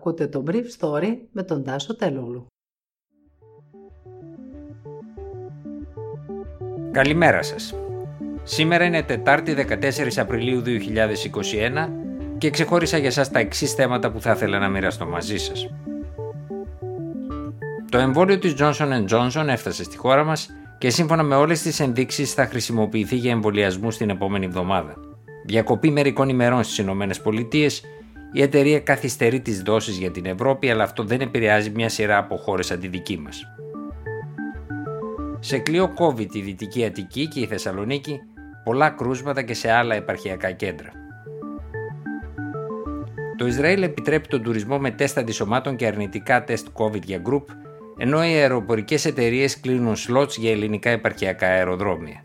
Ακούτε το Brief Story με τον Τάσο Τελούλου. Καλημέρα σας. Σήμερα είναι Τετάρτη 14 Απριλίου 2021 και ξεχώρισα για σας τα εξής θέματα που θα ήθελα να μοιραστώ μαζί σας. Το εμβόλιο της Johnson Johnson έφτασε στη χώρα μας και σύμφωνα με όλες τις ενδείξεις θα χρησιμοποιηθεί για εμβολιασμού την επόμενη εβδομάδα. Διακοπή μερικών ημερών στις ΗΠΑ, η εταιρεία καθυστερεί τις δόσεις για την Ευρώπη, αλλά αυτό δεν επηρεάζει μια σειρά από χώρες σαν τη δική μας. Σε κλειό COVID η Δυτική Αττική και η Θεσσαλονίκη, πολλά κρούσματα και σε άλλα επαρχιακά κέντρα. Το Ισραήλ επιτρέπει τον τουρισμό με τεστ αντισωμάτων και αρνητικά τεστ COVID για group, ενώ οι αεροπορικές εταιρείες κλείνουν σλότς για ελληνικά επαρχιακά αεροδρόμια.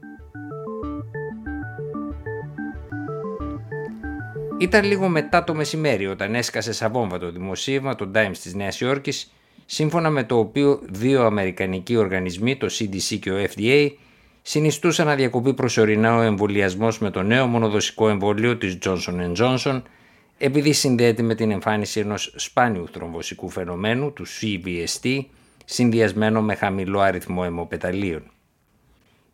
Ήταν λίγο μετά το μεσημέρι όταν έσκασε σαν βόμβα το δημοσίευμα το Times της Νέας Υόρκης σύμφωνα με το οποίο δύο αμερικανικοί οργανισμοί, το CDC και ο FDA, συνιστούσαν να διακοπεί προσωρινά ο εμβολιασμός με το νέο μονοδοσικό εμβόλιο της Johnson Johnson επειδή συνδέεται με την εμφάνιση ενός σπάνιου θρομβωσικού φαινομένου, του CVST, συνδυασμένο με χαμηλό αριθμό αιμοπεταλίων.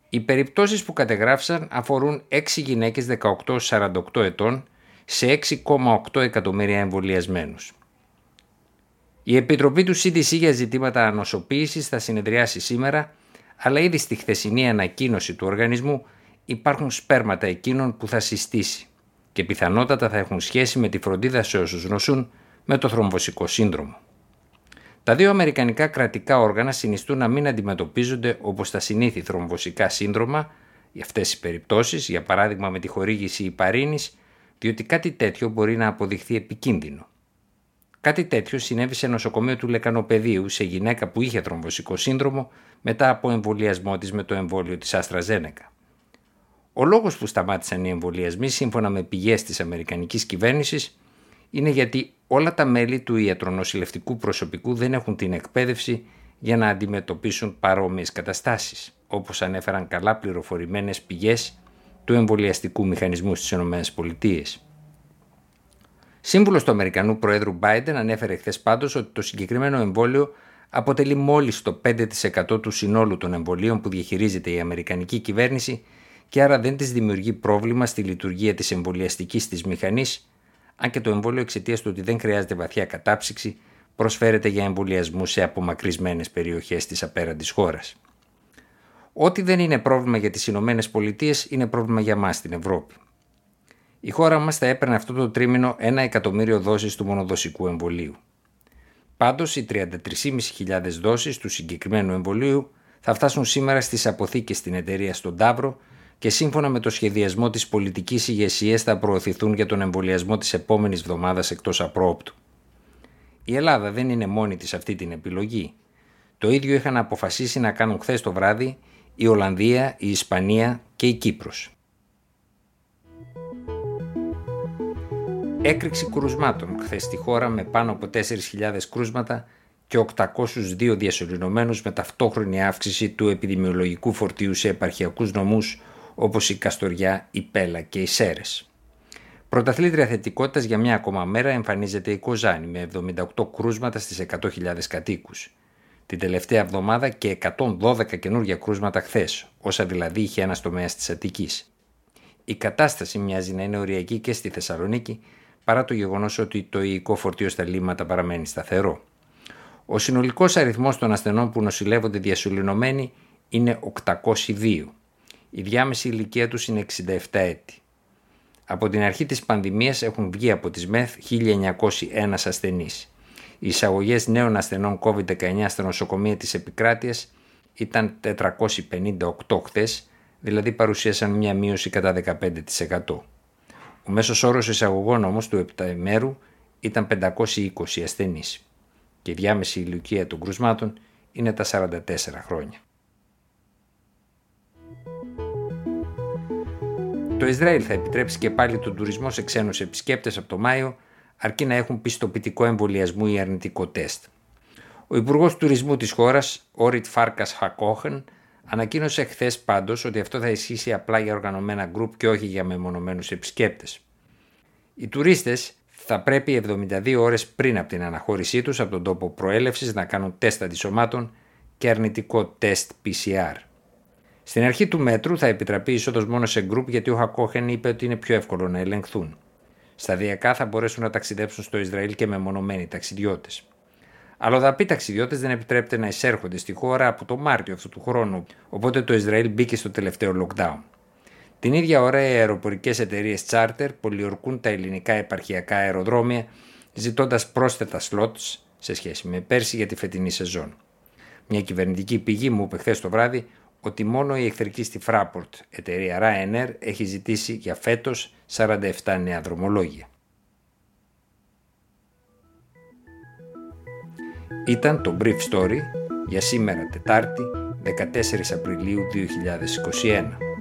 Οι περιπτώσεις που κατεγράφησαν αφορούν 6 γυναίκες 18-48 ετών σε 6,8 εκατομμύρια εμβολιασμένους. Η Επιτροπή του CDC για ζητήματα ανοσοποίησης θα συνεδριάσει σήμερα, αλλά ήδη στη χθεσινή ανακοίνωση του οργανισμού υπάρχουν σπέρματα εκείνων που θα συστήσει και πιθανότατα θα έχουν σχέση με τη φροντίδα σε όσους νοσούν με το θρομβωσικό σύνδρομο. Τα δύο αμερικανικά κρατικά όργανα συνιστούν να μην αντιμετωπίζονται όπως τα συνήθι θρομβωσικά σύνδρομα για αυτές οι περιπτώσεις, για παράδειγμα με τη χορήγηση υπαρίνης, διότι κάτι τέτοιο μπορεί να αποδειχθεί επικίνδυνο. Κάτι τέτοιο συνέβη σε νοσοκομείο του Λεκανοπεδίου σε γυναίκα που είχε θρομβωσικό σύνδρομο μετά από εμβολιασμό της με το εμβόλιο της Αστραζένεκα. Ο λόγος που σταμάτησαν οι εμβολιασμοί, σύμφωνα με πηγές της Αμερικανικής κυβέρνησης, είναι γιατί όλα τα μέλη του ιατρονοσηλευτικού προσωπικού δεν έχουν την εκπαίδευση για να αντιμετωπίσουν παρόμοιες καταστάσεις, όπως ανέφεραν καλά πληροφορημένες πηγές του εμβολιαστικού μηχανισμού στις ΗΠΑ. Σύμβουλος του Αμερικανού Προέδρου Biden ανέφερε χθες πάντως ότι το συγκεκριμένο εμβόλιο αποτελεί μόλις το 5% του συνόλου των εμβολίων που διαχειρίζεται η Αμερικανική κυβέρνηση και άρα δεν της δημιουργεί πρόβλημα στη λειτουργία της εμβολιαστικής της μηχανής, αν και το εμβόλιο εξαιτίας του ότι δεν χρειάζεται βαθιά κατάψυξη προσφέρεται για εμβολιασμού σε απομακρυσμένες περιοχές της απέραντης χώρας. Ό,τι δεν είναι πρόβλημα για τις Ηνωμένες Πολιτείες είναι πρόβλημα για μας στην Ευρώπη. Η χώρα μας θα έπαιρνε αυτό το τρίμηνο ένα εκατομμύριο δόσεις του μονοδοσικού εμβολίου. Πάντως, οι 33.500 δόσεις του συγκεκριμένου εμβολίου θα φτάσουν σήμερα στις αποθήκες στην εταιρεία στον Ταύρο και σύμφωνα με το σχεδιασμό της πολιτικής ηγεσίας θα προωθηθούν για τον εμβολιασμό της επόμενης εβδομάδας εκτός απρόπτου. Η Ελλάδα δεν είναι μόνη της αυτή την επιλογή. Το ίδιο είχαν αποφασίσει να κάνουν χθες το βράδυ η Ολλανδία, η Ισπανία και η Κύπρος. Έκρηξη κρουσμάτων χθες στη χώρα με πάνω από 4.000 κρούσματα και 802 διασωληνωμένους με ταυτόχρονη αύξηση του επιδημιολογικού φορτίου σε επαρχιακούς νομούς όπως η Καστοριά, η Πέλα και οι Σέρες. Πρωταθλήτρια θετικότητας για μια ακόμα μέρα εμφανίζεται η Κοζάνη με 78 κρούσματα στις 100.000 κατοίκους την τελευταία εβδομάδα και 112 καινούργια κρούσματα χθες, όσα δηλαδή είχε ένας τομέας της Αττικής. Η κατάσταση μοιάζει να είναι οριακή και στη Θεσσαλονίκη, παρά το γεγονός ότι το υλικό φορτίο στα λίμματα παραμένει σταθερό. Ο συνολικός αριθμός των ασθενών που νοσηλεύονται διασωληνωμένοι είναι 802. Η διάμεση ηλικία τους είναι 67 έτη. Από την αρχή της πανδημίας έχουν βγει από τις ΜΕΘ 1901 ασθενείς. Οι εισαγωγές νέων ασθενών COVID-19 στα νοσοκομεία της επικράτειας ήταν 458 χθες, δηλαδή παρουσίασαν μια μείωση κατά 15%. Ο μέσος όρος εισαγωγών όμως του επταημέρου ήταν 520 ασθενείς και η διάμεση ηλικία των κρουσμάτων είναι τα 44 χρόνια. Το Ισραήλ θα επιτρέψει και πάλι τον τουρισμό σε ξένους επισκέπτες από το Μάιο αρκεί να έχουν πιστοποιητικό εμβολιασμού ή αρνητικό τεστ. Ο Υπουργός Τουρισμού της χώρας, Όριτ Φάρκας Χακόχεν, ανακοίνωσε χθες πάντως ότι αυτό θα ισχύσει απλά για οργανωμένα γκρουπ και όχι για μεμονωμένους επισκέπτες. Οι τουρίστες θα πρέπει 72 ώρες πριν από την αναχώρησή τους από τον τόπο προέλευσης να κάνουν τεστ αντισωμάτων και αρνητικό τεστ PCR. Στην αρχή του μέτρου θα επιτραπεί η είσοδος μόνο σε γκρουπ γιατί ο Χακόχεν είπε ότι είναι πιο εύκολο να ελεγχθούν. Σταδιακά θα μπορέσουν να ταξιδέψουν στο Ισραήλ και μεμονωμένοι ταξιδιώτες. Αλλοδαποί ταξιδιώτες δεν επιτρέπεται να εισέρχονται στη χώρα από το Μάρτιο αυτού του χρόνου, οπότε το Ισραήλ μπήκε στο τελευταίο lockdown. Την ίδια ώρα οι αεροπορικές εταιρείες charter πολιορκούν τα ελληνικά επαρχιακά αεροδρόμια ζητώντας πρόσθετα slots σε σχέση με πέρσι για τη φετινή σεζόν. Μια κυβερνητική πηγή μου είπε χθες το βράδυ ότι μόνο η εχθρική στη Fraport εταιρεία Ryanair έχει ζητήσει για φέτος 47 νέα δρομολόγια. Ήταν το Brief Story για σήμερα Τετάρτη 14 Απριλίου 2021.